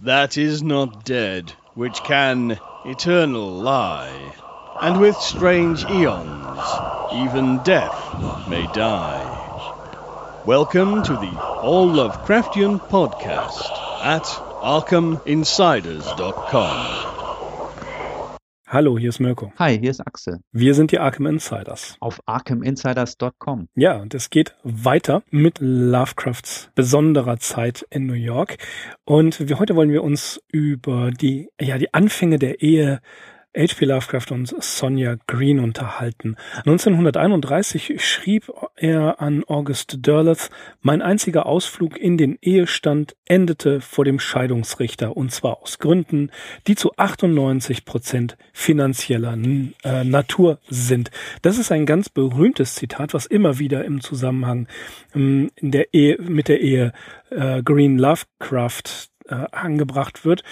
that is not dead, which can eternal lie. And with strange eons, even death may die. Welcome to the All Lovecraftian Podcast at ArkhamInsiders.com. Hallo, hier ist Mirko. Hi, hier ist Axel. Wir sind die Arkham Insiders. Auf arkhaminsiders.com. Ja, und es geht weiter mit Lovecrafts besonderer Zeit in New York. Und wir, heute wollen wir uns über die, ja, die Anfänge der Ehe H.P. Lovecraft und Sonja Green unterhalten. 1931 schrieb er an August Derleth, mein einziger Ausflug in den Ehestand endete vor dem Scheidungsrichter und zwar aus Gründen, die zu 98 Prozent finanzieller äh, Natur sind. Das ist ein ganz berühmtes Zitat, was immer wieder im Zusammenhang ähm, der Ehe, mit der Ehe äh, Green Lovecraft äh, angebracht wird.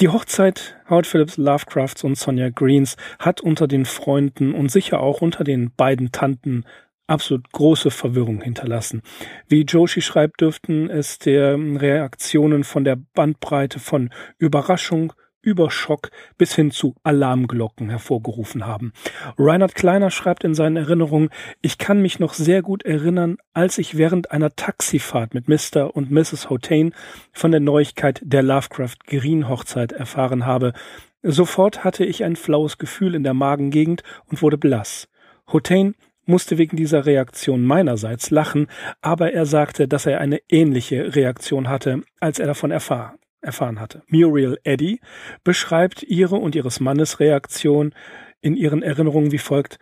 Die Hochzeit Howard Phillips Lovecrafts und Sonja Greens hat unter den Freunden und sicher auch unter den beiden Tanten absolut große Verwirrung hinterlassen. Wie Joshi schreibt, dürften es der Reaktionen von der Bandbreite von Überraschung, über Schock bis hin zu Alarmglocken hervorgerufen haben. Reinhard Kleiner schreibt in seinen Erinnerungen, ich kann mich noch sehr gut erinnern, als ich während einer Taxifahrt mit Mr. und Mrs. Hotain von der Neuigkeit der Lovecraft Green Hochzeit erfahren habe. Sofort hatte ich ein flaues Gefühl in der Magengegend und wurde blass. Hotain musste wegen dieser Reaktion meinerseits lachen, aber er sagte, dass er eine ähnliche Reaktion hatte, als er davon erfahr erfahren hatte. Muriel Eddy beschreibt ihre und ihres Mannes Reaktion in ihren Erinnerungen wie folgt.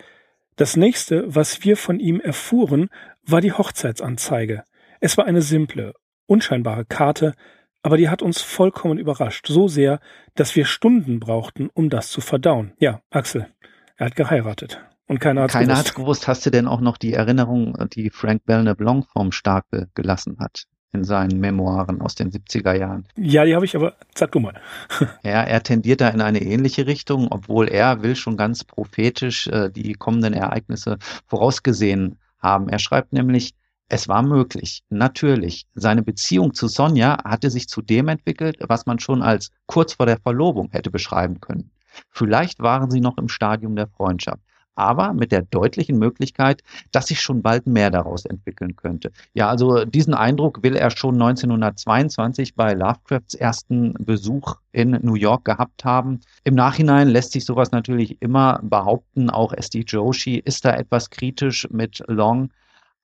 Das nächste, was wir von ihm erfuhren, war die Hochzeitsanzeige. Es war eine simple, unscheinbare Karte, aber die hat uns vollkommen überrascht, so sehr, dass wir Stunden brauchten, um das zu verdauen. Ja, Axel, er hat geheiratet. Und keiner hat Keiner hat gewusst. Hast du denn auch noch die Erinnerung, die Frank Belknap vom Starke gelassen hat? In seinen Memoiren aus den 70er Jahren. Ja, die habe ich, aber sag du mal. ja, er tendiert da in eine ähnliche Richtung, obwohl er will schon ganz prophetisch äh, die kommenden Ereignisse vorausgesehen haben. Er schreibt nämlich, es war möglich, natürlich. Seine Beziehung zu Sonja hatte sich zu dem entwickelt, was man schon als kurz vor der Verlobung hätte beschreiben können. Vielleicht waren sie noch im Stadium der Freundschaft aber mit der deutlichen Möglichkeit, dass sich schon bald mehr daraus entwickeln könnte. Ja, also diesen Eindruck will er schon 1922 bei Lovecrafts ersten Besuch in New York gehabt haben. Im Nachhinein lässt sich sowas natürlich immer behaupten, auch S.D. Joshi ist da etwas kritisch mit Long.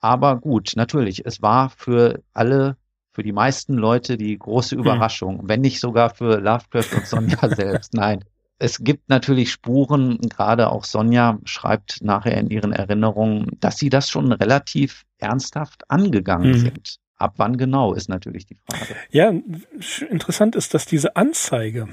Aber gut, natürlich, es war für alle für die meisten Leute die große hm. Überraschung, hm. wenn nicht sogar für Lovecraft und Sonja selbst. Nein, es gibt natürlich Spuren, gerade auch Sonja schreibt nachher in ihren Erinnerungen, dass sie das schon relativ ernsthaft angegangen mhm. sind. Ab wann genau ist natürlich die Frage. Ja, interessant ist, dass diese Anzeige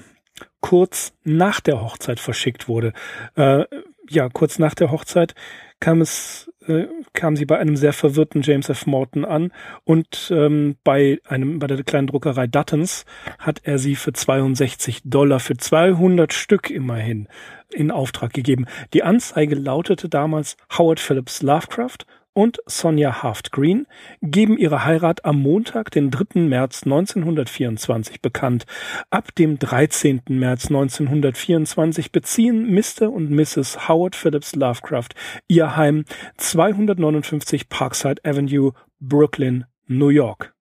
kurz nach der Hochzeit verschickt wurde. Äh, ja, kurz nach der Hochzeit kam es äh, kam sie bei einem sehr verwirrten James F. Morton an und ähm, bei einem bei der kleinen Druckerei Duttons hat er sie für 62 Dollar für 200 Stück immerhin in Auftrag gegeben. Die Anzeige lautete damals Howard Phillips Lovecraft und Sonja Haft-Green geben ihre Heirat am Montag, den 3. März 1924 bekannt. Ab dem 13. März 1924 beziehen Mr. und Mrs. Howard Phillips Lovecraft ihr Heim 259 Parkside Avenue, Brooklyn, New York.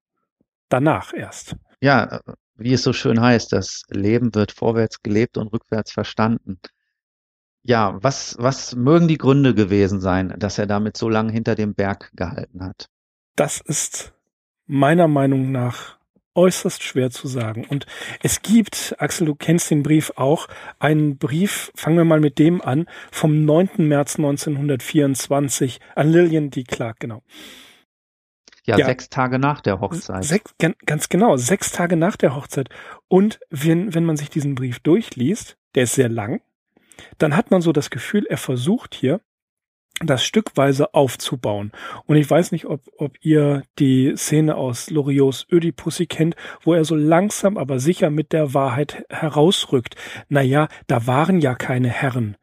Danach erst. Ja, wie es so schön heißt, das Leben wird vorwärts gelebt und rückwärts verstanden. Ja, was, was mögen die Gründe gewesen sein, dass er damit so lange hinter dem Berg gehalten hat? Das ist meiner Meinung nach äußerst schwer zu sagen. Und es gibt, Axel, du kennst den Brief auch, einen Brief, fangen wir mal mit dem an, vom 9. März 1924 an Lillian D. Clark, genau. Ja, ja, sechs Tage nach der Hochzeit. Sechs, ganz genau, sechs Tage nach der Hochzeit. Und wenn, wenn man sich diesen Brief durchliest, der ist sehr lang, dann hat man so das Gefühl, er versucht hier, das stückweise aufzubauen. Und ich weiß nicht, ob, ob ihr die Szene aus Loriots Ödipussy kennt, wo er so langsam, aber sicher mit der Wahrheit herausrückt. Naja, da waren ja keine Herren.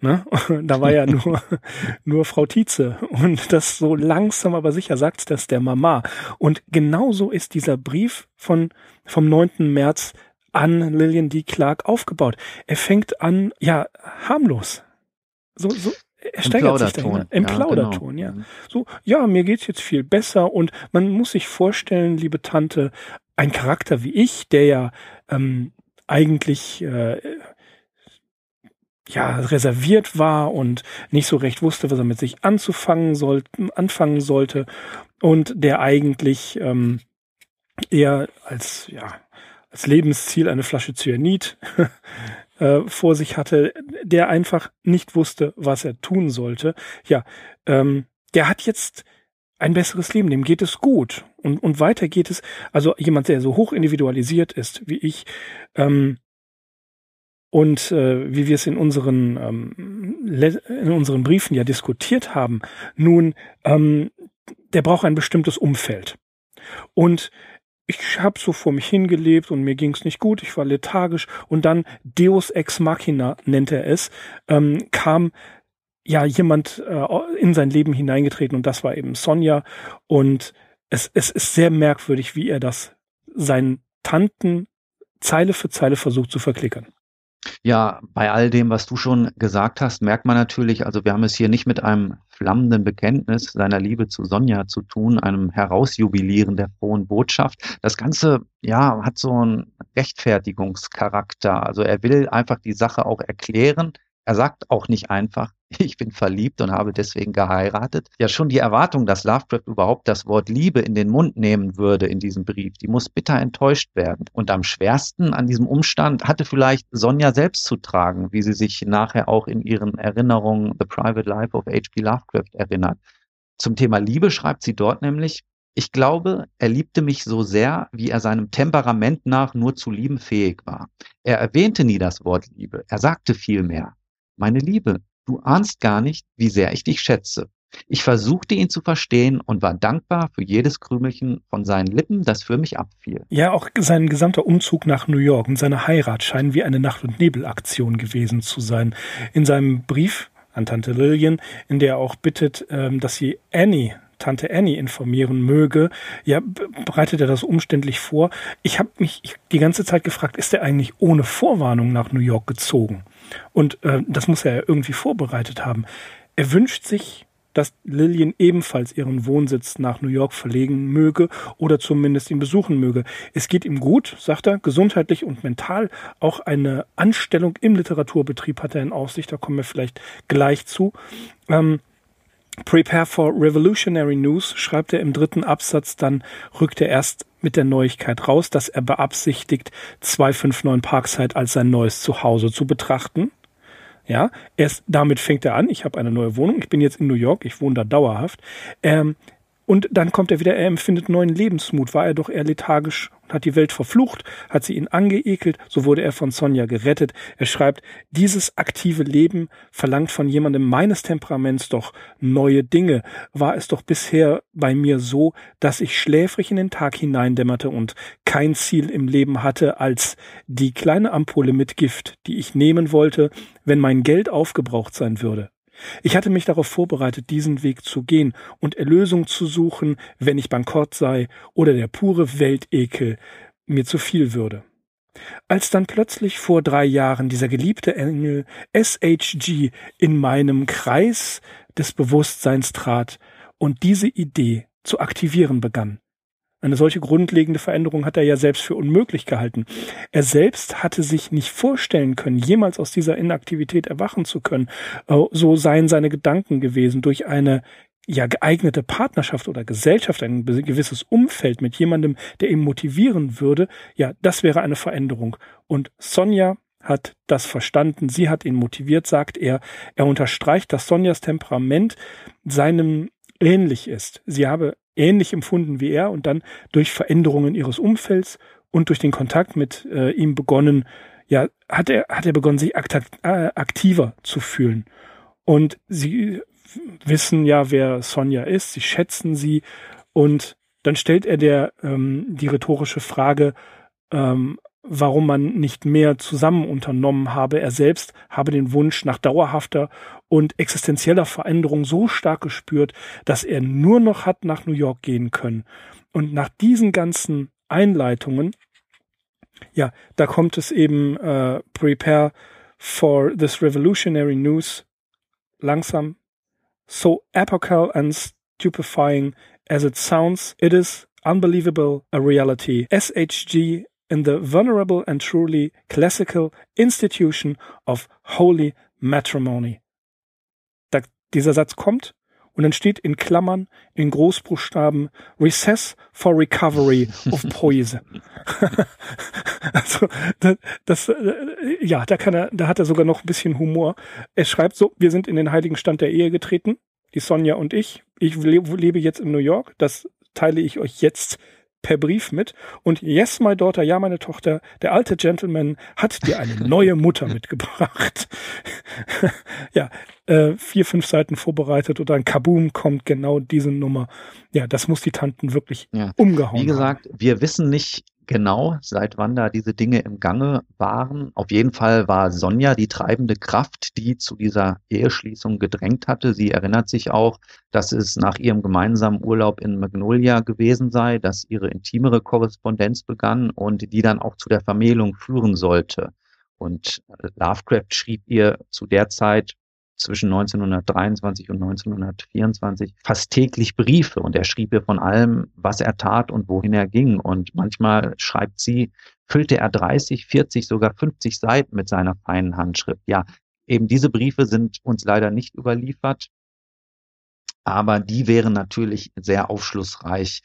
Ne? Da war ja nur, nur Frau Tietze. Und das so langsam, aber sicher sagt das der Mama. Und genauso ist dieser Brief von, vom 9. März an Lillian D. Clark aufgebaut. Er fängt an, ja, harmlos. So, so, er steigert sich dahin. Im ja, Plauderton, genau. ja. Mhm. So, ja, mir geht's jetzt viel besser und man muss sich vorstellen, liebe Tante, ein Charakter wie ich, der ja ähm, eigentlich äh, ja reserviert war und nicht so recht wusste, was er mit sich anzufangen sollte, anfangen sollte und der eigentlich ähm, eher als ja als Lebensziel eine Flasche Cyanid äh, vor sich hatte, der einfach nicht wusste, was er tun sollte. Ja, ähm, der hat jetzt ein besseres Leben, dem geht es gut. Und, und weiter geht es, also jemand, der so hoch individualisiert ist wie ich, ähm, und äh, wie wir es in unseren, ähm, in unseren Briefen ja diskutiert haben, nun, ähm, der braucht ein bestimmtes Umfeld. Und ich habe so vor mich hingelebt und mir ging es nicht gut, ich war lethargisch und dann Deus ex machina nennt er es, ähm, kam ja jemand äh, in sein Leben hineingetreten und das war eben Sonja und es, es ist sehr merkwürdig, wie er das seinen Tanten Zeile für Zeile versucht zu verklickern. Ja, bei all dem, was du schon gesagt hast, merkt man natürlich, also wir haben es hier nicht mit einem flammenden Bekenntnis seiner Liebe zu Sonja zu tun, einem Herausjubilieren der frohen Botschaft. Das Ganze, ja, hat so einen Rechtfertigungscharakter. Also er will einfach die Sache auch erklären. Er sagt auch nicht einfach, ich bin verliebt und habe deswegen geheiratet. Ja, schon die Erwartung, dass Lovecraft überhaupt das Wort Liebe in den Mund nehmen würde in diesem Brief, die muss bitter enttäuscht werden. Und am schwersten an diesem Umstand hatte vielleicht Sonja selbst zu tragen, wie sie sich nachher auch in ihren Erinnerungen The Private Life of H.P. Lovecraft erinnert. Zum Thema Liebe schreibt sie dort nämlich, ich glaube, er liebte mich so sehr, wie er seinem Temperament nach nur zu lieben fähig war. Er erwähnte nie das Wort Liebe, er sagte vielmehr, meine Liebe, Du ahnst gar nicht, wie sehr ich dich schätze. Ich versuchte ihn zu verstehen und war dankbar für jedes Krümelchen von seinen Lippen, das für mich abfiel. Ja, auch sein gesamter Umzug nach New York und seine Heirat scheinen wie eine Nacht- und Nebelaktion gewesen zu sein. In seinem Brief an Tante Lillian, in der er auch bittet, ähm, dass sie Annie Tante Annie informieren möge, ja, bereitet er das umständlich vor. Ich habe mich die ganze Zeit gefragt, ist er eigentlich ohne Vorwarnung nach New York gezogen? Und äh, das muss er ja irgendwie vorbereitet haben. Er wünscht sich, dass Lillian ebenfalls ihren Wohnsitz nach New York verlegen möge oder zumindest ihn besuchen möge. Es geht ihm gut, sagt er, gesundheitlich und mental. Auch eine Anstellung im Literaturbetrieb hat er in Aussicht, da kommen wir vielleicht gleich zu. Ähm, Prepare for Revolutionary News schreibt er im dritten Absatz, dann rückt er erst mit der Neuigkeit raus, dass er beabsichtigt, 259 Parkside als sein neues Zuhause zu betrachten. Ja, erst damit fängt er an. Ich habe eine neue Wohnung. Ich bin jetzt in New York. Ich wohne da dauerhaft. Ähm, und dann kommt er wieder, er empfindet neuen Lebensmut. War er doch eher lethargisch und hat die Welt verflucht, hat sie ihn angeekelt, so wurde er von Sonja gerettet. Er schreibt, dieses aktive Leben verlangt von jemandem meines Temperaments doch neue Dinge. War es doch bisher bei mir so, dass ich schläfrig in den Tag hineindämmerte und kein Ziel im Leben hatte als die kleine Ampulle mit Gift, die ich nehmen wollte, wenn mein Geld aufgebraucht sein würde. Ich hatte mich darauf vorbereitet, diesen Weg zu gehen und Erlösung zu suchen, wenn ich bankrott sei oder der pure Weltekel mir zu viel würde. Als dann plötzlich vor drei Jahren dieser geliebte Engel SHG in meinem Kreis des Bewusstseins trat und diese Idee zu aktivieren begann, eine solche grundlegende Veränderung hat er ja selbst für unmöglich gehalten. Er selbst hatte sich nicht vorstellen können, jemals aus dieser Inaktivität erwachen zu können. Äh, so seien seine Gedanken gewesen durch eine ja geeignete Partnerschaft oder Gesellschaft, ein gewisses Umfeld mit jemandem, der ihn motivieren würde, ja, das wäre eine Veränderung. Und Sonja hat das verstanden, sie hat ihn motiviert, sagt er. Er unterstreicht, dass Sonjas Temperament seinem ähnlich ist. Sie habe ähnlich empfunden wie er und dann durch Veränderungen ihres Umfelds und durch den Kontakt mit äh, ihm begonnen, ja, hat er, hat er begonnen, sich äh, aktiver zu fühlen. Und sie wissen ja, wer Sonja ist, sie schätzen sie und dann stellt er der ähm, die rhetorische Frage, ähm, warum man nicht mehr zusammen unternommen habe. Er selbst habe den Wunsch nach dauerhafter und existenzieller Veränderung so stark gespürt, dass er nur noch hat nach New York gehen können. Und nach diesen ganzen Einleitungen Ja, da kommt es eben äh, Prepare for this revolutionary news langsam. So epochal and stupefying as it sounds, it is unbelievable a reality. SHG in the venerable and truly classical institution of holy matrimony. Da, dieser Satz kommt und dann steht in Klammern, in Großbuchstaben, Recess for Recovery of Poison. also, das, das, äh, ja, da kann er, da hat er sogar noch ein bisschen Humor. Er schreibt so, wir sind in den heiligen Stand der Ehe getreten, die Sonja und ich. Ich lebe jetzt in New York, das teile ich euch jetzt per Brief mit. Und yes, my daughter, ja, meine Tochter, der alte Gentleman hat dir eine neue Mutter mitgebracht. ja, äh, vier, fünf Seiten vorbereitet oder ein Kaboom kommt genau diese Nummer. Ja, das muss die Tanten wirklich ja. umgehauen Wie gesagt, haben. wir wissen nicht genau, seit wann da diese Dinge im Gange waren. Auf jeden Fall war Sonja die treibende Kraft, die zu dieser Eheschließung gedrängt hatte. Sie erinnert sich auch, dass es nach ihrem gemeinsamen Urlaub in Magnolia gewesen sei, dass ihre intimere Korrespondenz begann und die dann auch zu der Vermählung führen sollte. Und Lovecraft schrieb ihr zu der Zeit zwischen 1923 und 1924 fast täglich Briefe und er schrieb ihr von allem, was er tat und wohin er ging. Und manchmal schreibt sie, füllte er 30, 40, sogar 50 Seiten mit seiner feinen Handschrift. Ja, eben diese Briefe sind uns leider nicht überliefert, aber die wären natürlich sehr aufschlussreich.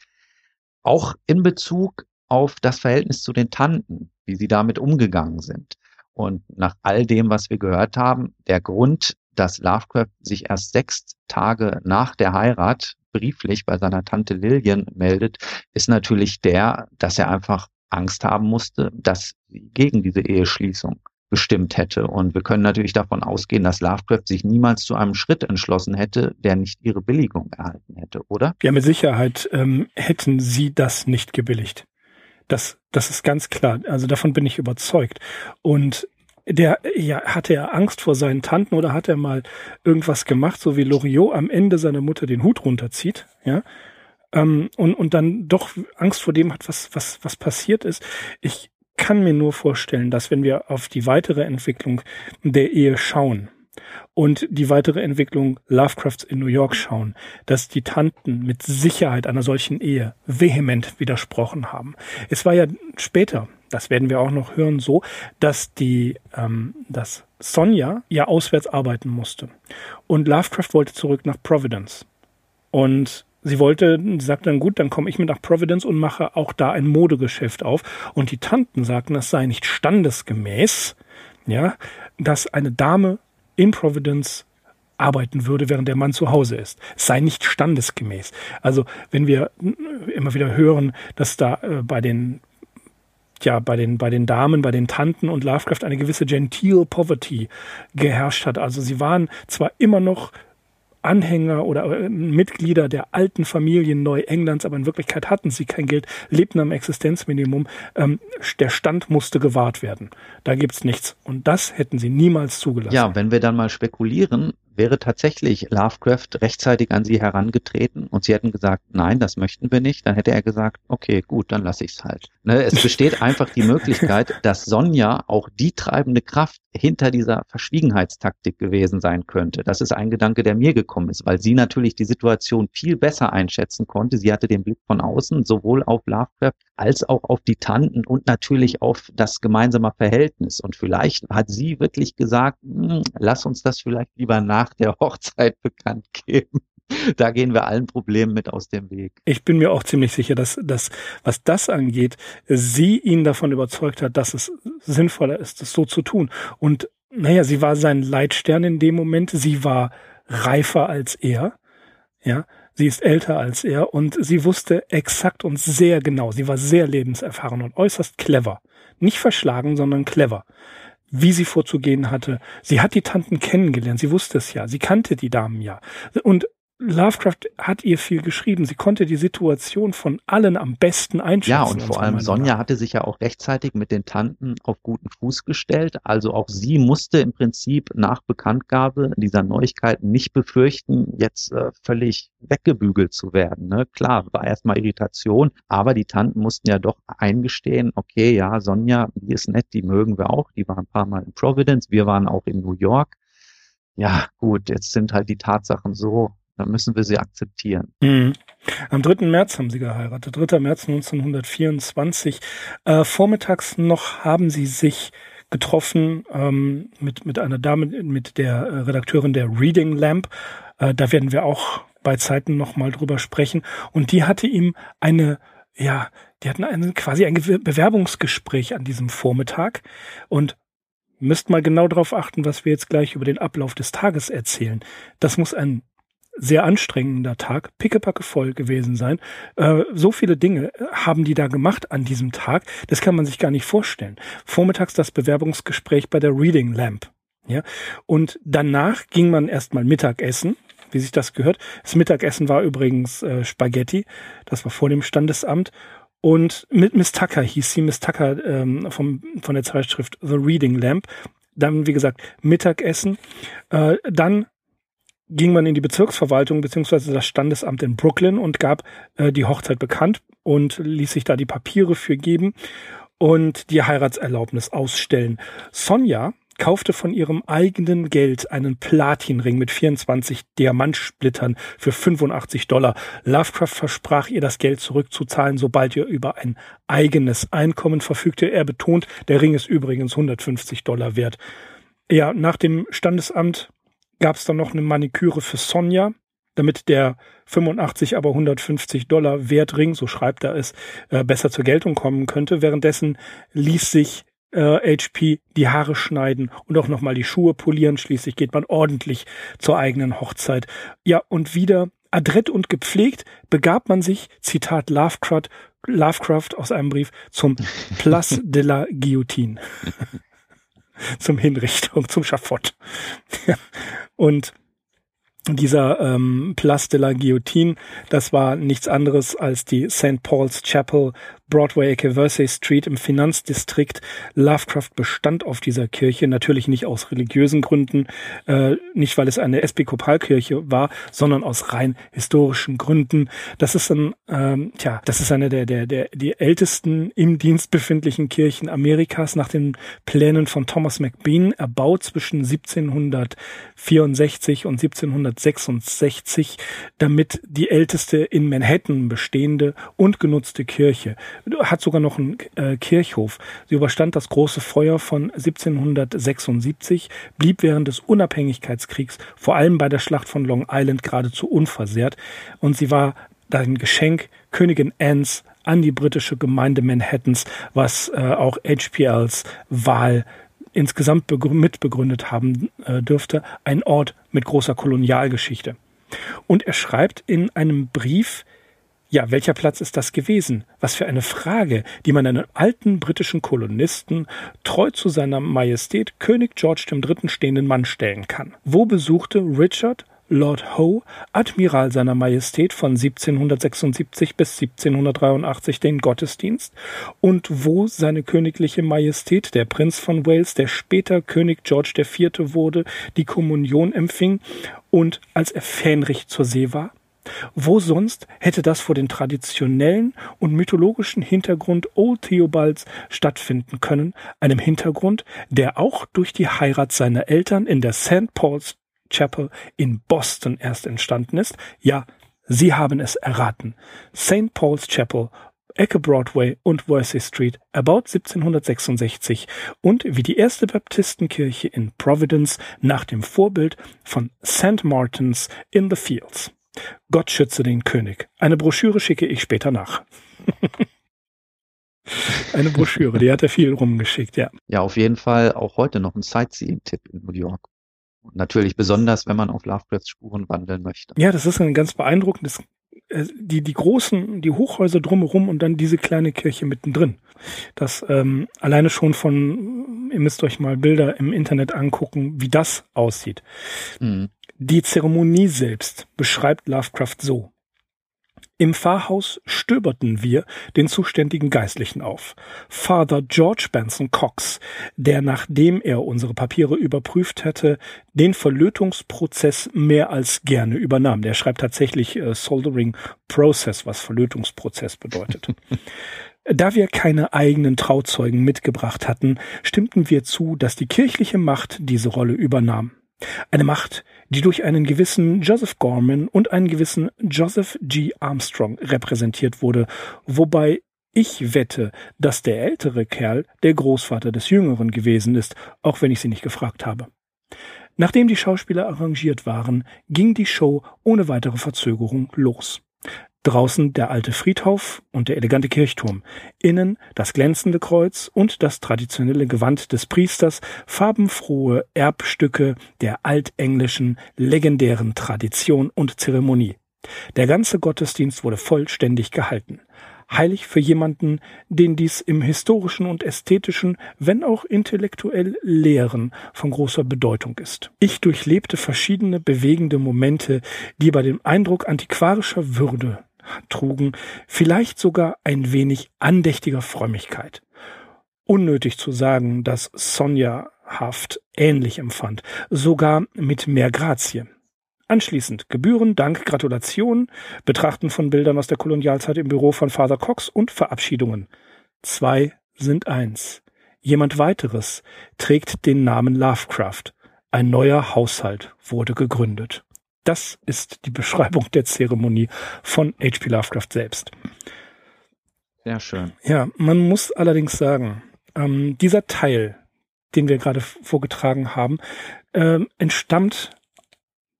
Auch in Bezug auf das Verhältnis zu den Tanten, wie sie damit umgegangen sind. Und nach all dem, was wir gehört haben, der Grund, dass Lovecraft sich erst sechs Tage nach der Heirat brieflich bei seiner Tante Lillian meldet, ist natürlich der, dass er einfach Angst haben musste, dass sie gegen diese Eheschließung bestimmt hätte. Und wir können natürlich davon ausgehen, dass Lovecraft sich niemals zu einem Schritt entschlossen hätte, der nicht ihre Billigung erhalten hätte, oder? Ja, mit Sicherheit ähm, hätten sie das nicht gebilligt. Das, das ist ganz klar. Also davon bin ich überzeugt. Und der, ja, hatte er Angst vor seinen Tanten oder hat er mal irgendwas gemacht, so wie Loriot am Ende seiner Mutter den Hut runterzieht, ja, ähm, und, und dann doch Angst vor dem hat, was, was, was passiert ist. Ich kann mir nur vorstellen, dass wenn wir auf die weitere Entwicklung der Ehe schauen, und die weitere Entwicklung Lovecrafts in New York schauen, dass die Tanten mit Sicherheit einer solchen Ehe vehement widersprochen haben. Es war ja später, das werden wir auch noch hören, so, dass die, ähm, dass Sonja ja auswärts arbeiten musste. Und Lovecraft wollte zurück nach Providence. Und sie wollte, sie sagte dann gut, dann komme ich mit nach Providence und mache auch da ein Modegeschäft auf. Und die Tanten sagten, das sei nicht standesgemäß, ja, dass eine Dame in Providence arbeiten würde, während der Mann zu Hause ist. Es sei nicht standesgemäß. Also wenn wir immer wieder hören, dass da äh, bei den ja bei den bei den Damen, bei den Tanten und Lovecraft eine gewisse genteel Poverty geherrscht hat. Also sie waren zwar immer noch Anhänger oder äh, Mitglieder der alten Familien Neuenglands, aber in Wirklichkeit hatten sie kein Geld, lebten am Existenzminimum. Ähm, der Stand musste gewahrt werden. Da gibt's nichts. Und das hätten sie niemals zugelassen. Ja, wenn wir dann mal spekulieren, wäre tatsächlich Lovecraft rechtzeitig an sie herangetreten und sie hätten gesagt, nein, das möchten wir nicht, dann hätte er gesagt, okay, gut, dann lasse ich es halt. Ne, es besteht einfach die Möglichkeit, dass Sonja auch die treibende Kraft hinter dieser Verschwiegenheitstaktik gewesen sein könnte. Das ist ein Gedanke, der mir gekommen ist, weil sie natürlich die Situation viel besser einschätzen konnte. Sie hatte den Blick von außen sowohl auf Lovecraft als auch auf die Tanten und natürlich auf das gemeinsame Verhältnis. Und vielleicht hat sie wirklich gesagt, hm, lass uns das vielleicht lieber nach der Hochzeit bekannt geben. Da gehen wir allen Problemen mit aus dem Weg. Ich bin mir auch ziemlich sicher, dass, dass was das angeht, sie ihn davon überzeugt hat, dass es sinnvoller ist, es so zu tun. Und naja, sie war sein Leitstern in dem Moment. Sie war reifer als er. Ja, Sie ist älter als er und sie wusste exakt und sehr genau, sie war sehr lebenserfahren und äußerst clever. Nicht verschlagen, sondern clever. Wie sie vorzugehen hatte. Sie hat die Tanten kennengelernt, sie wusste es ja, sie kannte die Damen ja. Und Lovecraft hat ihr viel geschrieben. Sie konnte die Situation von allen am besten einschätzen. Ja, und vor allem Sonja hatte sich ja auch rechtzeitig mit den Tanten auf guten Fuß gestellt. Also auch sie musste im Prinzip nach Bekanntgabe dieser Neuigkeiten nicht befürchten, jetzt äh, völlig weggebügelt zu werden. Ne? Klar, war erstmal Irritation, aber die Tanten mussten ja doch eingestehen, okay, ja, Sonja, die ist nett, die mögen wir auch. Die war ein paar Mal in Providence, wir waren auch in New York. Ja, gut, jetzt sind halt die Tatsachen so, dann müssen wir sie akzeptieren. Mhm. Am 3. März haben sie geheiratet, 3. März 1924. Äh, vormittags noch haben sie sich getroffen ähm, mit, mit einer Dame, mit der äh, Redakteurin der Reading Lamp. Äh, da werden wir auch bei Zeiten nochmal drüber sprechen. Und die hatte ihm eine, ja, die hatten einen, quasi ein Bewerbungsgespräch an diesem Vormittag und müsst mal genau darauf achten, was wir jetzt gleich über den Ablauf des Tages erzählen. Das muss ein sehr anstrengender Tag, pickepacke voll gewesen sein. Äh, so viele Dinge haben die da gemacht an diesem Tag, das kann man sich gar nicht vorstellen. Vormittags das Bewerbungsgespräch bei der Reading Lamp. Ja, und danach ging man erstmal Mittagessen, wie sich das gehört. Das Mittagessen war übrigens äh, Spaghetti, das war vor dem Standesamt. Und mit Miss Tucker hieß sie, Miss Tucker ähm, vom, von der Zeitschrift The Reading Lamp. Dann, wie gesagt, Mittagessen. Äh, dann ging man in die Bezirksverwaltung beziehungsweise das Standesamt in Brooklyn und gab äh, die Hochzeit bekannt und ließ sich da die Papiere für geben und die Heiratserlaubnis ausstellen. Sonja kaufte von ihrem eigenen Geld einen Platinring mit 24 Diamantsplittern für 85 Dollar. Lovecraft versprach ihr das Geld zurückzuzahlen, sobald ihr über ein eigenes Einkommen verfügte. Er betont, der Ring ist übrigens 150 Dollar wert. Ja, nach dem Standesamt gab es dann noch eine Maniküre für Sonja, damit der 85, aber 150 Dollar Wertring, so schreibt er es, äh, besser zur Geltung kommen könnte. Währenddessen ließ sich äh, HP die Haare schneiden und auch nochmal die Schuhe polieren. Schließlich geht man ordentlich zur eigenen Hochzeit. Ja, und wieder adrett und gepflegt begab man sich, Zitat Lovecraft, Lovecraft aus einem Brief, zum Place de la Guillotine. zum Hinrichtung, zum Schafott. Und dieser ähm, Place de la Guillotine, das war nichts anderes als die St. Paul's Chapel Broadway-Ecke Versey Street im Finanzdistrikt. Lovecraft bestand auf dieser Kirche, natürlich nicht aus religiösen Gründen, äh, nicht weil es eine Episkopalkirche war, sondern aus rein historischen Gründen. Das ist ein, ähm, tja, das ist eine der, der, der, die ältesten im Dienst befindlichen Kirchen Amerikas nach den Plänen von Thomas McBean, erbaut zwischen 1764 und 1766, damit die älteste in Manhattan bestehende und genutzte Kirche hat sogar noch einen äh, Kirchhof. Sie überstand das große Feuer von 1776, blieb während des Unabhängigkeitskriegs, vor allem bei der Schlacht von Long Island, geradezu unversehrt. Und sie war ein Geschenk Königin Annes an die britische Gemeinde Manhattans, was äh, auch HPLs Wahl insgesamt mitbegründet haben äh, dürfte, ein Ort mit großer Kolonialgeschichte. Und er schreibt in einem Brief, ja, welcher Platz ist das gewesen? Was für eine Frage, die man einem alten britischen Kolonisten treu zu seiner Majestät König George III. stehenden Mann stellen kann. Wo besuchte Richard Lord Howe, Admiral seiner Majestät von 1776 bis 1783 den Gottesdienst und wo seine königliche Majestät, der Prinz von Wales, der später König George IV. wurde, die Kommunion empfing und als er Fähnrich zur See war? Wo sonst hätte das vor dem traditionellen und mythologischen Hintergrund Old Theobalds stattfinden können, einem Hintergrund, der auch durch die Heirat seiner Eltern in der St. Paul's Chapel in Boston erst entstanden ist? Ja, Sie haben es erraten. St. Paul's Chapel Ecke Broadway und Worcester Street, about 1766 und wie die erste Baptistenkirche in Providence nach dem Vorbild von St. Martin's in the Fields. Gott schütze den König. Eine Broschüre schicke ich später nach. Eine Broschüre, die hat er viel rumgeschickt, ja. Ja, auf jeden Fall auch heute noch ein Sightseeing-Tipp in New York. Und natürlich besonders, wenn man auf Lovecrafts Spuren wandeln möchte. Ja, das ist ein ganz beeindruckendes, äh, die, die großen, die Hochhäuser drumherum und dann diese kleine Kirche mittendrin. Das ähm, alleine schon von, ihr müsst euch mal Bilder im Internet angucken, wie das aussieht. Mhm Die Zeremonie selbst beschreibt Lovecraft so. Im Pfarrhaus stöberten wir den zuständigen Geistlichen auf. Father George Benson Cox, der nachdem er unsere Papiere überprüft hatte, den Verlötungsprozess mehr als gerne übernahm. Der schreibt tatsächlich äh, Soldering Process, was Verlötungsprozess bedeutet. Da wir keine eigenen Trauzeugen mitgebracht hatten, stimmten wir zu, dass die kirchliche Macht diese Rolle übernahm. Eine Macht, die durch einen gewissen Joseph Gorman und einen gewissen Joseph G. Armstrong repräsentiert wurde, wobei ich wette, dass der ältere Kerl der Großvater des Jüngeren gewesen ist, auch wenn ich sie nicht gefragt habe. Nachdem die Schauspieler arrangiert waren, ging die Show ohne weitere Verzögerung los. Draußen der alte Friedhof und der elegante Kirchturm, innen das glänzende Kreuz und das traditionelle Gewand des Priesters, farbenfrohe Erbstücke der altenglischen legendären Tradition und Zeremonie. Der ganze Gottesdienst wurde vollständig gehalten. Heilig für jemanden, den dies im historischen und ästhetischen, wenn auch intellektuell Lehren von großer Bedeutung ist. Ich durchlebte verschiedene bewegende Momente, die bei dem Eindruck antiquarischer Würde trugen, vielleicht sogar ein wenig andächtiger Frömmigkeit. Unnötig zu sagen, dass Sonja Haft ähnlich empfand, sogar mit mehr Grazie. Anschließend Gebühren, Dank, Gratulation, Betrachten von Bildern aus der Kolonialzeit im Büro von Father Cox und Verabschiedungen. Zwei sind eins. Jemand weiteres trägt den Namen Lovecraft. Ein neuer Haushalt wurde gegründet. Das ist die Beschreibung der Zeremonie von H.P. Lovecraft selbst. Sehr schön. Ja, man muss allerdings sagen, ähm, dieser Teil, den wir gerade vorgetragen haben, ähm, entstammt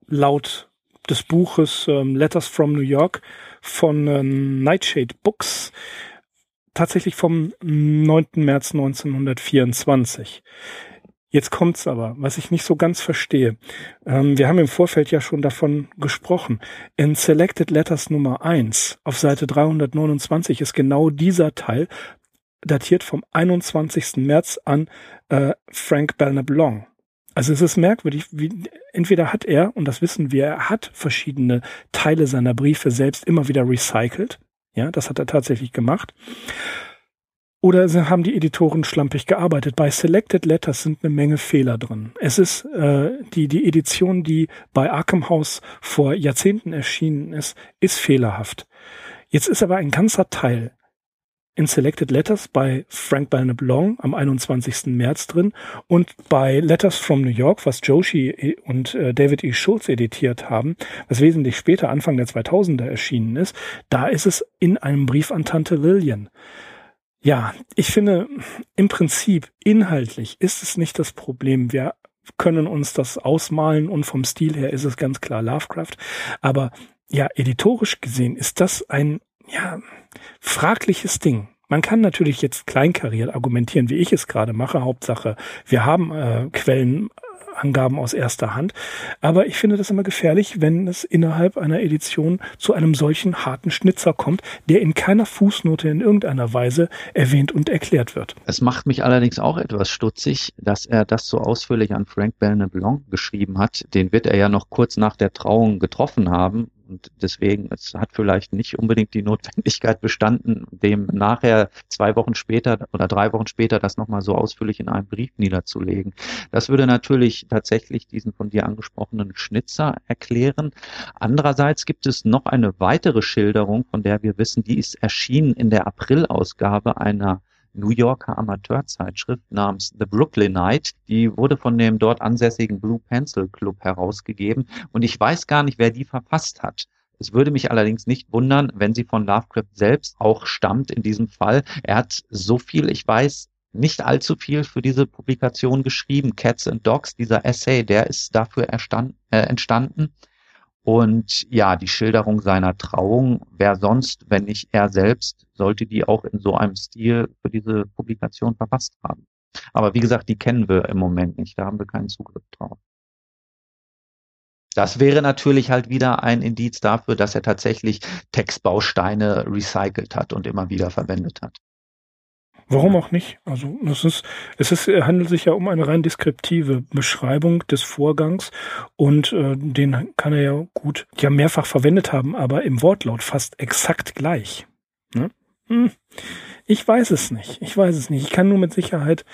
laut des Buches ähm, Letters from New York von äh, Nightshade Books tatsächlich vom 9. März 1924. Jetzt kommt's aber, was ich nicht so ganz verstehe. Ähm, wir haben im Vorfeld ja schon davon gesprochen. In Selected Letters Nummer 1 auf Seite 329 ist genau dieser Teil datiert vom 21. März an äh, Frank Belknap Long. Also es ist merkwürdig, wie, entweder hat er, und das wissen wir, er hat verschiedene Teile seiner Briefe selbst immer wieder recycelt. Ja, das hat er tatsächlich gemacht. Oder haben die Editoren schlampig gearbeitet. Bei Selected Letters sind eine Menge Fehler drin. Es ist äh, die, die Edition, die bei Arkham House vor Jahrzehnten erschienen ist, ist fehlerhaft. Jetzt ist aber ein ganzer Teil in Selected Letters bei Frank Belknap Long am 21. März drin und bei Letters from New York, was Joshi und äh, David E. Schultz editiert haben, was wesentlich später, Anfang der 2000er erschienen ist, da ist es in einem Brief an Tante Lillian. Ja, ich finde, im Prinzip inhaltlich ist es nicht das Problem. Wir können uns das ausmalen und vom Stil her ist es ganz klar Lovecraft. Aber ja, editorisch gesehen ist das ein, ja, fragliches Ding. Man kann natürlich jetzt kleinkariert argumentieren, wie ich es gerade mache. Hauptsache, wir haben äh, Quellen Angaben aus erster Hand. Aber ich finde das immer gefährlich, wenn es innerhalb einer Edition zu einem solchen harten Schnitzer kommt, der in keiner Fußnote in irgendeiner Weise erwähnt und erklärt wird. Es macht mich allerdings auch etwas stutzig, dass er das so ausführlich an Frank Belknap Long geschrieben hat. Den wird er ja noch kurz nach der Trauung getroffen haben und deswegen, es hat vielleicht nicht unbedingt die Notwendigkeit bestanden, dem nachher zwei Wochen später oder drei Wochen später das nochmal so ausführlich in einem Brief niederzulegen. Das würde natürlich tatsächlich diesen von dir angesprochenen Schnitzer erklären. Andererseits gibt es noch eine weitere Schilderung, von der wir wissen, die ist erschienen in der Aprilausgabe einer New Yorker Amateurzeitschrift namens The Brooklynite. Die wurde von dem dort ansässigen Blue Pencil Club herausgegeben und ich weiß gar nicht, wer die verfasst hat. Es würde mich allerdings nicht wundern, wenn sie von Lovecraft selbst auch stammt in diesem Fall. Er hat so viel, ich weiß, nicht allzu viel für diese Publikation geschrieben. Cats and Dogs, dieser Essay, der ist dafür erstand, äh, entstanden. Und ja, die Schilderung seiner Trauung, wer sonst, wenn nicht er selbst, sollte die auch in so einem Stil für diese Publikation verfasst haben. Aber wie gesagt, die kennen wir im Moment nicht, da haben wir keinen Zugriff drauf. Das wäre natürlich halt wieder ein Indiz dafür, dass er tatsächlich Textbausteine recycelt hat und immer wieder verwendet hat. Warum auch nicht? Also es ist, es ist, handelt sich ja um eine rein deskriptive Beschreibung des Vorgangs und äh, den kann er ja gut ja mehrfach verwendet haben, aber im Wortlaut fast exakt gleich. Ne? Hm. Ich weiß es nicht. Ich weiß es nicht. Ich kann nur mit Sicherheit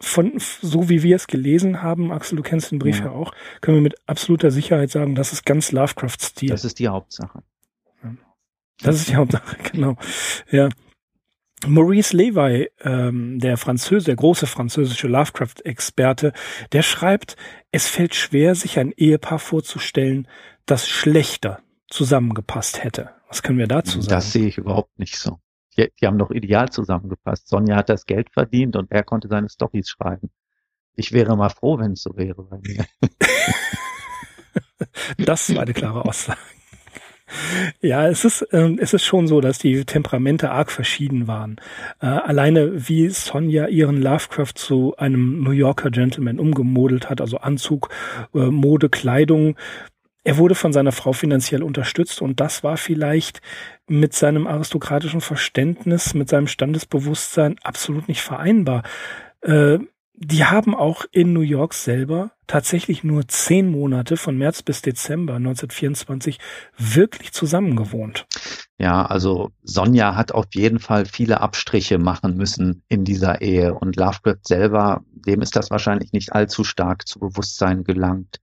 von so wie wir es gelesen haben, Axel, du kennst den Brief ja, ja auch, können wir mit absoluter Sicherheit sagen, das ist ganz Lovecraft-Stil. Das ist die Hauptsache. Das ist die Hauptsache, genau. Ja. Maurice Levi, ähm, der Französe, der große französische Lovecraft-Experte, der schreibt, es fällt schwer, sich ein Ehepaar vorzustellen, das schlechter zusammengepasst hätte. Was können wir dazu sagen? Das sehe ich überhaupt nicht so. Die, die haben doch ideal zusammengepasst. Sonja hat das Geld verdient und er konnte seine Stories schreiben. Ich wäre mal froh, wenn es so wäre bei mir. das war eine klare Aussage. Ja, es ist, äh, es ist schon so, dass die Temperamente arg verschieden waren. Äh, alleine wie Sonja ihren Lovecraft zu einem New Yorker Gentleman umgemodelt hat, also Anzug, äh, Mode, Kleidung. Er wurde von seiner Frau finanziell unterstützt und das war vielleicht mit seinem aristokratischen Verständnis, mit seinem Standesbewusstsein absolut nicht vereinbar. Äh, die haben auch in New York selber tatsächlich nur zehn Monate von März bis Dezember 1924 wirklich zusammengewohnt. Ja, also Sonja hat auf jeden Fall viele Abstriche machen müssen in dieser Ehe und Lovecraft selber, dem ist das wahrscheinlich nicht allzu stark zu Bewusstsein gelangt.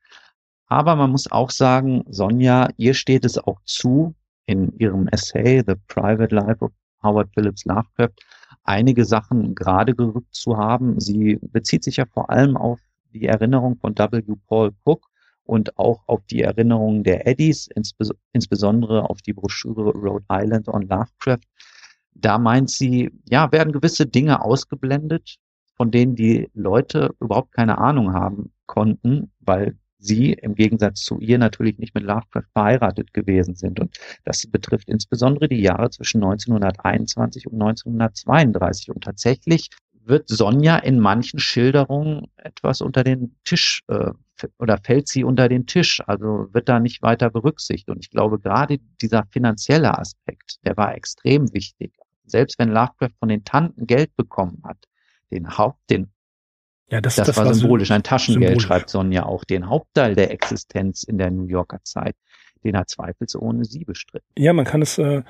Aber man muss auch sagen, Sonja, ihr steht es auch zu, in ihrem Essay The Private Life of Howard Phillips Lovecraft, einige Sachen gerade gerückt zu haben. Sie bezieht sich ja vor allem auf die Erinnerung von W. Paul Cook und auch auf die Erinnerungen der Eddies, insbes insbesondere auf die Broschüre Rhode Island on Lovecraft. Da meint sie, ja, werden gewisse Dinge ausgeblendet, von denen die Leute überhaupt keine Ahnung haben konnten, weil sie im Gegensatz zu ihr natürlich nicht mit Lovecraft verheiratet gewesen sind. Und das betrifft insbesondere die Jahre zwischen 1921 und 1932. Und tatsächlich wird Sonja in manchen Schilderungen etwas unter den Tisch äh, oder fällt sie unter den Tisch, also wird da nicht weiter berücksichtigt. Und ich glaube, gerade dieser finanzielle Aspekt, der war extrem wichtig. Selbst wenn Lovecraft von den Tanten Geld bekommen hat, den Haupt, den ja, das, das, das war, symbolisch, ein Taschengeld, symbolisch. schreibt Sonja auch. Den Hauptteil der Existenz in der New Yorker Zeit, den hat zweifelsohne sie bestritten. Ja, man kann es äh,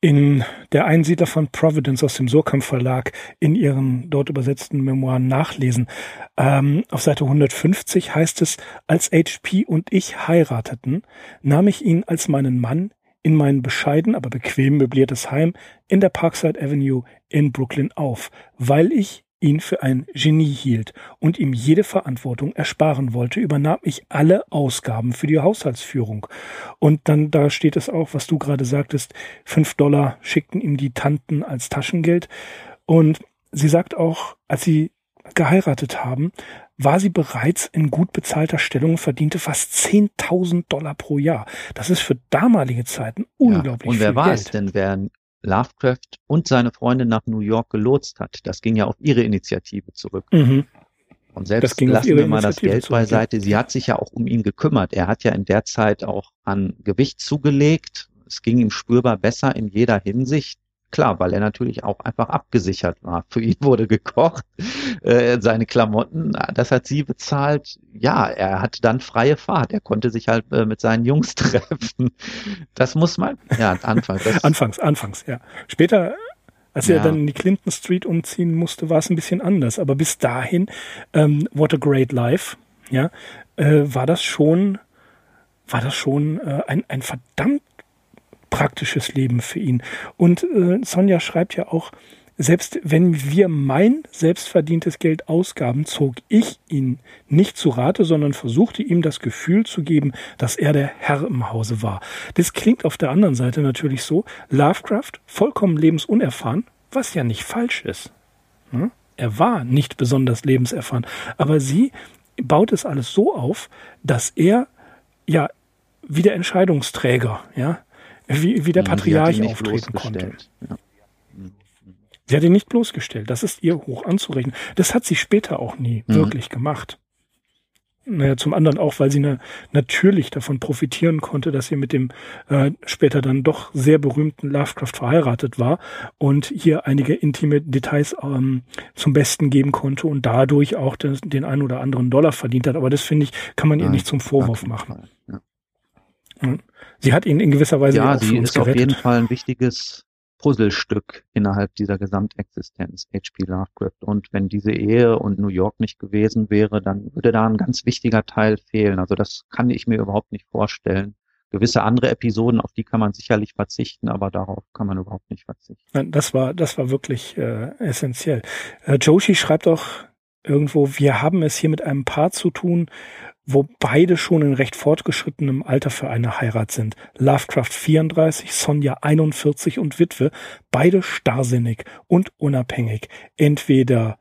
in der Einsiedler von Providence aus dem Surkamp Verlag in ihren dort übersetzten Memoiren nachlesen. Ähm, auf Seite 150 heißt es, als HP und ich heirateten, nahm ich ihn als meinen Mann in mein bescheiden, aber bequem möbliertes Heim in der Parkside Avenue in Brooklyn auf, weil ich ihn für ein Genie hielt und ihm jede Verantwortung ersparen wollte, übernahm ich alle Ausgaben für die Haushaltsführung. Und dann, da steht es auch, was du gerade sagtest, fünf Dollar schickten ihm die Tanten als Taschengeld. Und sie sagt auch, als sie geheiratet haben, war sie bereits in gut bezahlter Stellung, verdiente fast 10.000 Dollar pro Jahr. Das ist für damalige Zeiten unglaublich ja, und wer viel war Geld. es denn, wer Lovecraft und seine Freundin nach New York gelotst hat. Das ging ja auf ihre Initiative zurück. Mhm. Und selbst lassen wir mal das Geld zurück, beiseite. Ja. Sie hat sich ja auch um ihn gekümmert. Er hat ja in der Zeit auch an Gewicht zugelegt. Es ging ihm spürbar besser in jeder Hinsicht. Klar, weil er natürlich auch einfach abgesichert war. Für ihn wurde gekocht, äh, seine Klamotten, das hat sie bezahlt. Ja, er hatte dann freie Fahrt. Er konnte sich halt äh, mit seinen Jungs treffen. Das muss man, ja, anfangs. anfangs, anfangs, ja. Später als ja. er dann in die Clinton Street umziehen musste, war es ein bisschen anders. Aber bis dahin, ähm, What a Great Life, ja, äh, war das schon, war das schon äh, ein, ein verdammt praktisches Leben für ihn. Und äh, Sonja schreibt ja auch, selbst wenn wir mein selbstverdientes Geld ausgaben, zog ich ihn nicht zu Rate, sondern versuchte ihm das Gefühl zu geben, dass er der Herr im Hause war. Das klingt auf der anderen Seite natürlich so, Lovecraft vollkommen lebensunerfahren, was ja nicht falsch ist. Hm? Er war nicht besonders lebenserfahren, aber sie baut es alles so auf, dass er ja wie der Entscheidungsträger, ja, wie, wie der Patriarch auftreten konnte. Ja. Sie hat ihn nicht bloßgestellt. Das ist ihr hoch anzurechnen. Das hat sie später auch nie mhm. wirklich gemacht. naja, zum anderen auch, weil sie na, natürlich davon profitieren konnte, dass sie mit dem äh, später dann doch sehr berühmten Lovecraft verheiratet war und hier einige intime Details ähm, zum Besten geben konnte und dadurch auch den, den einen oder anderen Dollar verdient hat. Aber das finde ich, kann man Nein, ihr nicht zum Vorwurf machen. Ja. Sie hat ihn in gewisser Weise ja, sie ist gerettet. auf jeden Fall ein wichtiges Puzzlestück innerhalb dieser Gesamtexistenz H.P. Lovecraft. Und wenn diese Ehe und New York nicht gewesen wäre, dann würde da ein ganz wichtiger Teil fehlen. Also das kann ich mir überhaupt nicht vorstellen. Gewisse andere Episoden, auf die kann man sicherlich verzichten, aber darauf kann man überhaupt nicht verzichten. Das war, das war wirklich äh, essentiell. Äh, Joshi schreibt auch irgendwo, wir haben es hier mit einem Paar zu tun, wo beide schon in recht fortgeschrittenem Alter für eine Heirat sind. Lovecraft 34, Sonja 41 und Witwe, beide starrsinnig und unabhängig. Entweder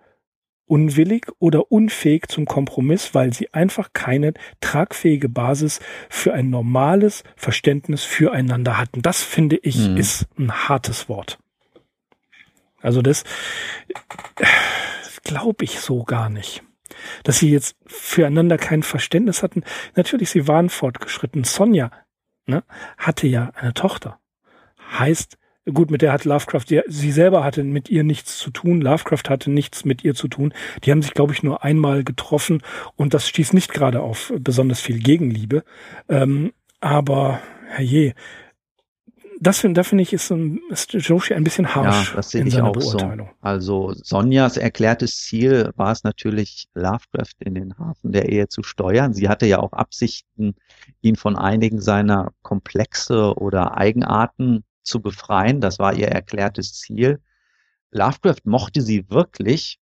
unwillig oder unfähig zum Kompromiss, weil sie einfach keine tragfähige Basis für ein normales Verständnis füreinander hatten. Das finde ich mhm. ist ein hartes Wort. Also das glaube ich so gar nicht dass sie jetzt füreinander kein Verständnis hatten. Natürlich, sie waren fortgeschritten. Sonja ne, hatte ja eine Tochter. Heißt, gut, mit der hat Lovecraft, sie selber hatte mit ihr nichts zu tun. Lovecraft hatte nichts mit ihr zu tun. Die haben sich, glaube ich, nur einmal getroffen und das stieß nicht gerade auf besonders viel Gegenliebe. Ähm, aber, herrje, das finde da finde ich ist, ein, ist Joshi ein bisschen harsh ja, das sehe ich auch Beurteilung. So. Also Sonjas erklärtes Ziel war es natürlich, Lovecraft in den Hafen der Ehe zu steuern. Sie hatte ja auch Absichten, ihn von einigen seiner Komplexe oder Eigenarten zu befreien. Das war ihr erklärtes Ziel. Lovecraft mochte sie wirklich,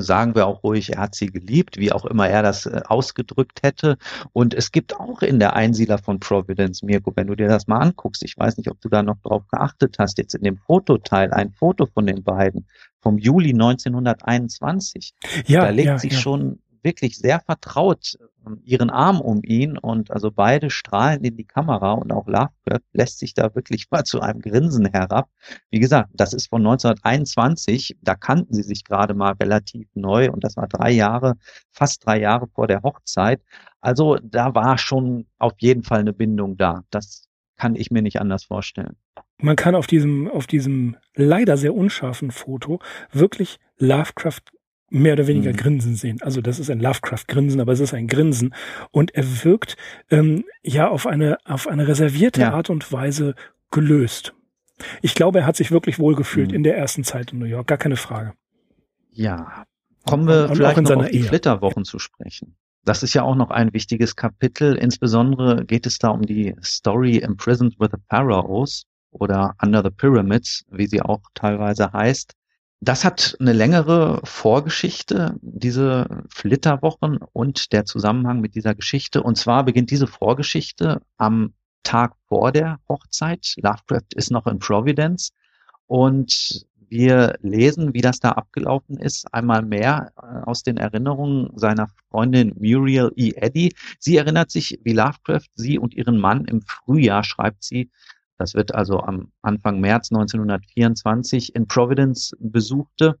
sagen wir auch ruhig, er hat sie geliebt, wie auch immer er das äh, ausgedrückt hätte. Und es gibt auch in der Einsiedler von Providence, Mirko, wenn du dir das mal anguckst, ich weiß nicht, ob du da noch drauf geachtet hast, jetzt in dem Fototeil ein Foto von den beiden vom Juli 1921. Ja, da legt ja, sich ja. schon wirklich sehr vertraut ähm, ihren Arm um ihn und also beide strahlen in die Kamera und auch Lovecraft lässt sich da wirklich mal zu einem Grinsen herab. Wie gesagt, das ist von 1921, da kannten sie sich gerade mal relativ neu und das war drei Jahre, fast drei Jahre vor der Hochzeit. Also da war schon auf jeden Fall eine Bindung da. Das kann ich mir nicht anders vorstellen. Man kann auf diesem, auf diesem leider sehr unscharfen Foto wirklich Lovecraft mehr oder weniger mhm. Grinsen sehen. Also das ist ein Lovecraft-Grinsen, aber es ist ein Grinsen. Und er wirkt ähm, ja auf eine, auf eine reservierte ja. Art und Weise gelöst. Ich glaube, er hat sich wirklich wohlgefühlt mhm. in der ersten Zeit in New York, gar keine Frage. Ja. Kommen wir und vielleicht noch auf die Ehe. Flitterwochen zu sprechen. Das ist ja auch noch ein wichtiges Kapitel. Insbesondere geht es da um die Story Imprisoned with the Pharaohs oder Under the Pyramids, wie sie auch teilweise heißt. Das hat eine längere Vorgeschichte, diese Flitterwochen und der Zusammenhang mit dieser Geschichte. Und zwar beginnt diese Vorgeschichte am Tag vor der Hochzeit. Lovecraft ist noch in Providence und wir lesen, wie das da abgelaufen ist, einmal mehr äh, aus den Erinnerungen seiner Freundin Muriel E. Eddy. Sie erinnert sich, wie Lovecraft sie und ihren Mann im Frühjahr, schreibt sie, das wird also am Anfang März 1924 in Providence besuchte.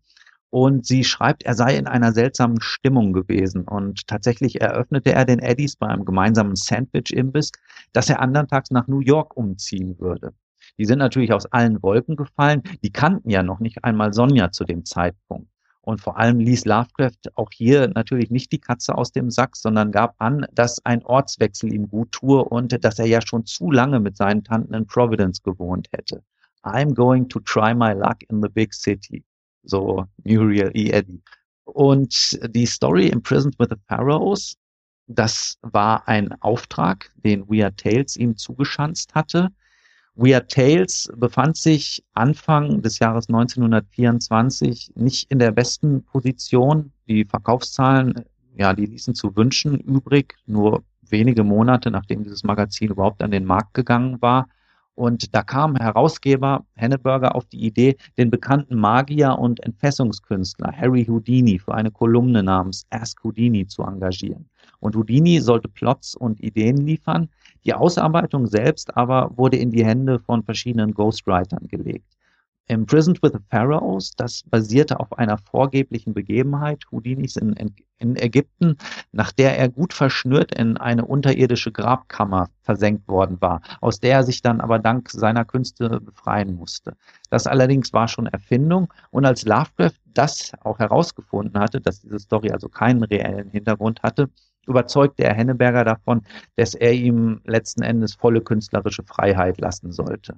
Und sie schreibt, er sei in einer seltsamen Stimmung gewesen. Und tatsächlich eröffnete er den Eddies bei einem gemeinsamen Sandwich-Imbiss, dass er anderntags nach New York umziehen würde. Die sind natürlich aus allen Wolken gefallen. Die kannten ja noch nicht einmal Sonja zu dem Zeitpunkt. Und vor allem ließ Lovecraft auch hier natürlich nicht die Katze aus dem Sack, sondern gab an, dass ein Ortswechsel ihm gut tue und dass er ja schon zu lange mit seinen Tanten in Providence gewohnt hätte. I'm going to try my luck in the big city. So Muriel E. Eddy. Und die Story Imprisoned with the Pharaohs, das war ein Auftrag, den Weird Tales ihm zugeschanzt hatte. Weird Tales befand sich Anfang des Jahres 1924 nicht in der besten Position. Die Verkaufszahlen, ja, die ließen zu wünschen übrig, nur wenige Monate nachdem dieses Magazin überhaupt an den Markt gegangen war. Und da kam Herausgeber Henneberger auf die Idee, den bekannten Magier und Entfessungskünstler Harry Houdini für eine Kolumne namens Ask Houdini zu engagieren. Und Houdini sollte Plots und Ideen liefern. Die Ausarbeitung selbst aber wurde in die Hände von verschiedenen Ghostwritern gelegt. Imprisoned with the Pharaohs, das basierte auf einer vorgeblichen Begebenheit Houdinis in, in, in, Ägypten, nach der er gut verschnürt in eine unterirdische Grabkammer versenkt worden war, aus der er sich dann aber dank seiner Künste befreien musste. Das allerdings war schon Erfindung und als Lovecraft das auch herausgefunden hatte, dass diese Story also keinen reellen Hintergrund hatte, überzeugte er Henneberger davon, dass er ihm letzten Endes volle künstlerische Freiheit lassen sollte.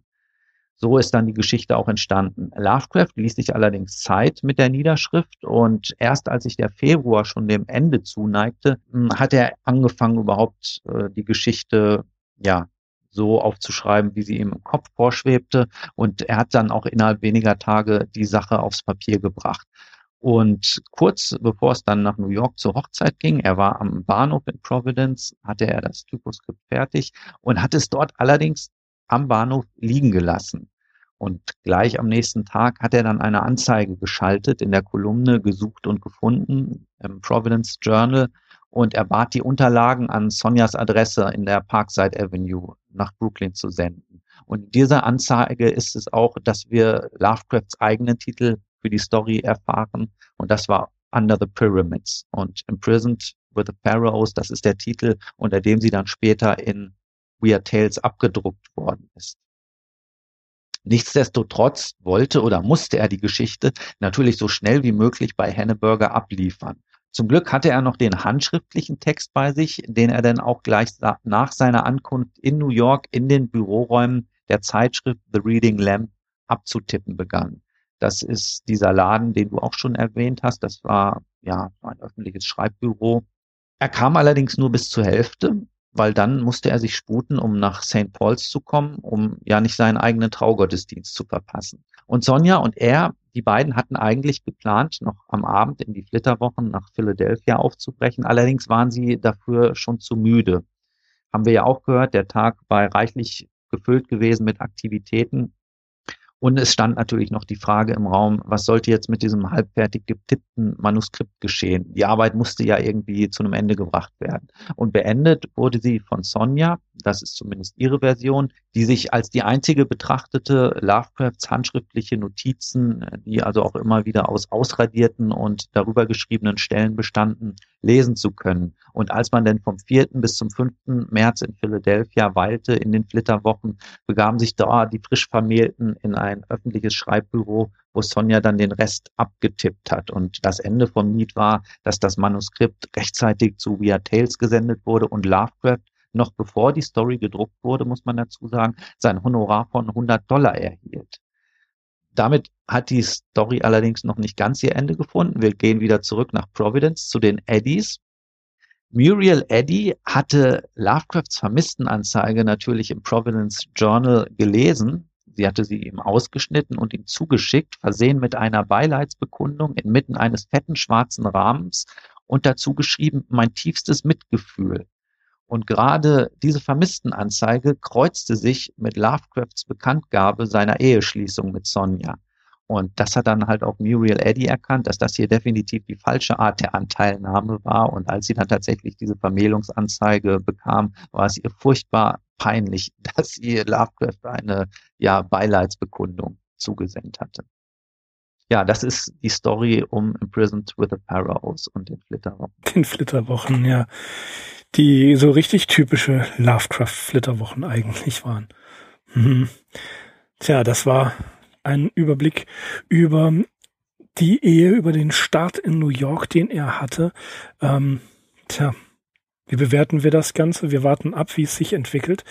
So ist dann die Geschichte auch entstanden. Lovecraft ließ sich allerdings Zeit mit der Niederschrift und erst als sich der Februar schon dem Ende zuneigte, hm, hat er angefangen überhaupt äh, die Geschichte ja so aufzuschreiben, wie sie ihm im Kopf vorschwebte und er hat dann auch innerhalb weniger Tage die Sache aufs Papier gebracht. Und kurz bevor es dann nach New York zur Hochzeit ging, er war am Bahnhof in Providence, hatte er das Typoskript fertig und hat es dort allerdings am Bahnhof liegen gelassen. Und gleich am nächsten Tag hat er dann eine Anzeige geschaltet in der Kolumne gesucht und gefunden im Providence Journal und er bat die Unterlagen an Sonjas Adresse in der Parkside Avenue nach Brooklyn zu senden. Und in dieser Anzeige ist es auch, dass wir Lovecrafts eigenen Titel für die Story erfahren und das war Under the Pyramids und Imprisoned with the Pharaohs, das ist der Titel, unter dem sie dann später in Weird Tales abgedruckt worden ist. Nichtsdestotrotz wollte oder musste er die Geschichte natürlich so schnell wie möglich bei Henneberger abliefern. Zum Glück hatte er noch den handschriftlichen Text bei sich, den er dann auch gleich nach seiner Ankunft in New York in den Büroräumen der Zeitschrift The Reading Lamp abzutippen begann. Das ist dieser Laden, den du auch schon erwähnt hast. Das war ja ein öffentliches Schreibbüro. Er kam allerdings nur bis zur Hälfte weil dann musste er sich sputen, um nach St. Paul's zu kommen, um ja nicht seinen eigenen Traugottesdienst zu verpassen. Und Sonja und er, die beiden hatten eigentlich geplant, noch am Abend in die Flitterwochen nach Philadelphia aufzubrechen. Allerdings waren sie dafür schon zu müde. Haben wir ja auch gehört, der Tag war reichlich gefüllt gewesen mit Aktivitäten. Und es stand natürlich noch die Frage im Raum, was sollte jetzt mit diesem halbfertig getippten Manuskript geschehen? Die Arbeit musste ja irgendwie zu einem Ende gebracht werden. Und beendet wurde sie von Sonja, das ist zumindest ihre Version, die sich als die einzige betrachtete Lovecrafts handschriftliche Notizen, die also auch immer wieder aus ausradierten und darüber geschriebenen Stellen bestanden, lesen zu können. Und als man denn vom 4. bis zum 5. März in Philadelphia weilte in den Flitterwochen, begaben sich da die frisch Vermählten in ein öffentliches Schreibbüro, wo Sonja dann den Rest abgetippt hat. Und das Ende vom Lied war, dass das Manuskript rechtzeitig zu Via Tales gesendet wurde und Lovecraft noch bevor die Story gedruckt wurde, muss man dazu sagen, sein Honorar von 100 Dollar erhielt. Damit hat die Story allerdings noch nicht ganz ihr Ende gefunden. Wir gehen wieder zurück nach Providence zu den Eddies. Muriel Eddy hatte Lovecrafts Vermisstenanzeige natürlich im Providence Journal gelesen. Sie hatte sie ihm ausgeschnitten und ihm zugeschickt, versehen mit einer Beileidsbekundung inmitten eines fetten schwarzen Rahmens und dazu geschrieben, mein tiefstes Mitgefühl. Und gerade diese Vermisstenanzeige kreuzte sich mit Lovecrafts Bekanntgabe seiner Eheschließung mit Sonja. Und das hat dann halt auch Muriel Eddy erkannt, dass das hier definitiv die falsche Art der Anteilnahme war. Und als sie dann tatsächlich diese Vermählungsanzeige bekam, war es ihr furchtbar peinlich, dass sie Lovecraft eine ja, Beileidsbekundung zugesendet hatte. Ja, das ist die Story um Imprisoned with the Pharaohs und den Flitterwochen. Den Flitterwochen, ja. Die so richtig typische Lovecraft-Flitterwochen eigentlich waren. Mhm. Tja, das war einen Überblick über die Ehe, über den Start in New York, den er hatte. Ähm, tja, wie bewerten wir das Ganze? Wir warten ab, wie es sich entwickelt.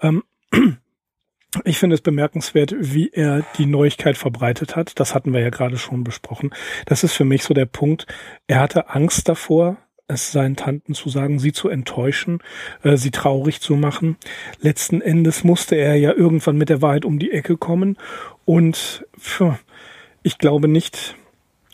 Ähm, ich finde es bemerkenswert, wie er die Neuigkeit verbreitet hat. Das hatten wir ja gerade schon besprochen. Das ist für mich so der Punkt. Er hatte Angst davor, es seinen Tanten zu sagen, sie zu enttäuschen, äh, sie traurig zu machen. Letzten Endes musste er ja irgendwann mit der Wahrheit um die Ecke kommen und pf, ich glaube nicht,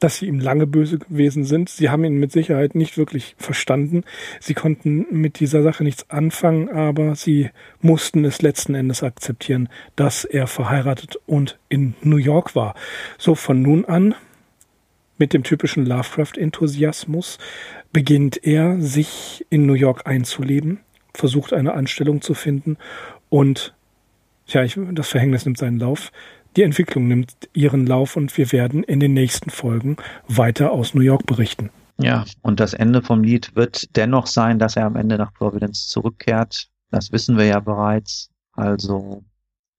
dass sie ihm lange böse gewesen sind. Sie haben ihn mit Sicherheit nicht wirklich verstanden. Sie konnten mit dieser Sache nichts anfangen, aber sie mussten es letzten Endes akzeptieren, dass er verheiratet und in New York war. So von nun an mit dem typischen Lovecraft-Enthusiasmus beginnt er, sich in New York einzuleben, versucht eine Anstellung zu finden und, ja, ich, das Verhängnis nimmt seinen Lauf. Die Entwicklung nimmt ihren Lauf und wir werden in den nächsten Folgen weiter aus New York berichten. Ja, und das Ende vom Lied wird dennoch sein, dass er am Ende nach Providence zurückkehrt. Das wissen wir ja bereits. Also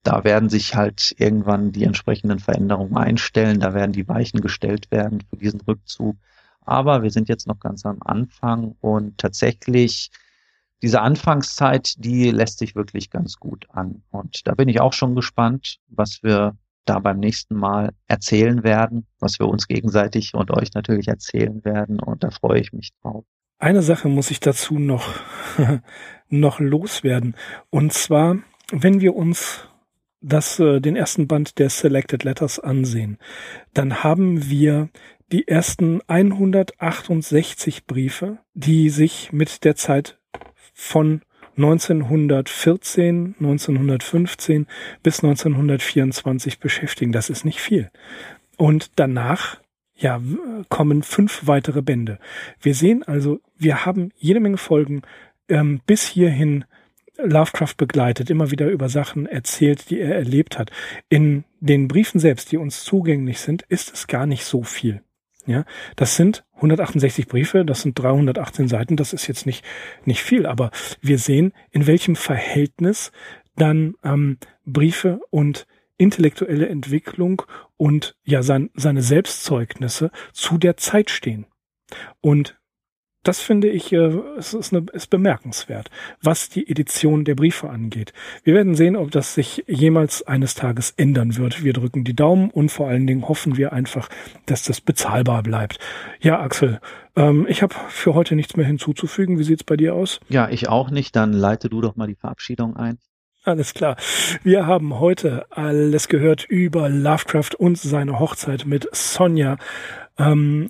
da werden sich halt irgendwann die entsprechenden Veränderungen einstellen. Da werden die Weichen gestellt werden für diesen Rückzug. Aber wir sind jetzt noch ganz am Anfang und tatsächlich diese Anfangszeit, die lässt sich wirklich ganz gut an. Und da bin ich auch schon gespannt, was wir da beim nächsten Mal erzählen werden, was wir uns gegenseitig und euch natürlich erzählen werden. Und da freue ich mich drauf. Eine Sache muss ich dazu noch, noch loswerden. Und zwar, wenn wir uns das, äh, den ersten Band der Selected Letters ansehen, dann haben wir die ersten 168 Briefe, die sich mit der Zeit von 1914, 1915 bis 1924 beschäftigen. Das ist nicht viel. Und danach ja, kommen fünf weitere Bände. Wir sehen also, wir haben jede Menge Folgen ähm, bis hierhin Lovecraft begleitet, immer wieder über Sachen erzählt, die er erlebt hat. In den Briefen selbst, die uns zugänglich sind, ist es gar nicht so viel. Ja, das sind 168 Briefe, das sind 318 Seiten, das ist jetzt nicht, nicht viel, aber wir sehen, in welchem Verhältnis dann ähm, Briefe und intellektuelle Entwicklung und ja sein, seine Selbstzeugnisse zu der Zeit stehen. Und das finde ich, äh, es ist, eine, ist bemerkenswert, was die Edition der Briefe angeht. Wir werden sehen, ob das sich jemals eines Tages ändern wird. Wir drücken die Daumen und vor allen Dingen hoffen wir einfach, dass das bezahlbar bleibt. Ja, Axel, ähm, ich habe für heute nichts mehr hinzuzufügen. Wie sieht's bei dir aus? Ja, ich auch nicht. Dann leite du doch mal die Verabschiedung ein. Alles klar. Wir haben heute alles gehört über Lovecraft und seine Hochzeit mit Sonja. Ähm,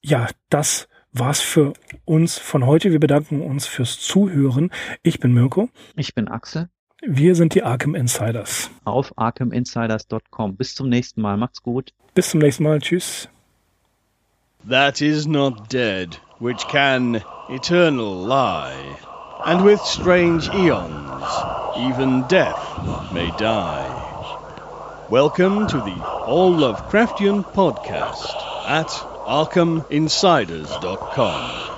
ja, das war's für uns von heute. Wir bedanken uns fürs Zuhören. Ich bin Mirko. Ich bin Axel. Wir sind die Arkham Insiders. Auf arkhaminsiders.com. Bis zum nächsten Mal. Macht's gut. Bis zum nächsten Mal. Tschüss. That is not dead, which can eternal lie. And with strange eons, even death may die. Welcome to the All Lovecraftian podcast at ArkhamInsiders.com.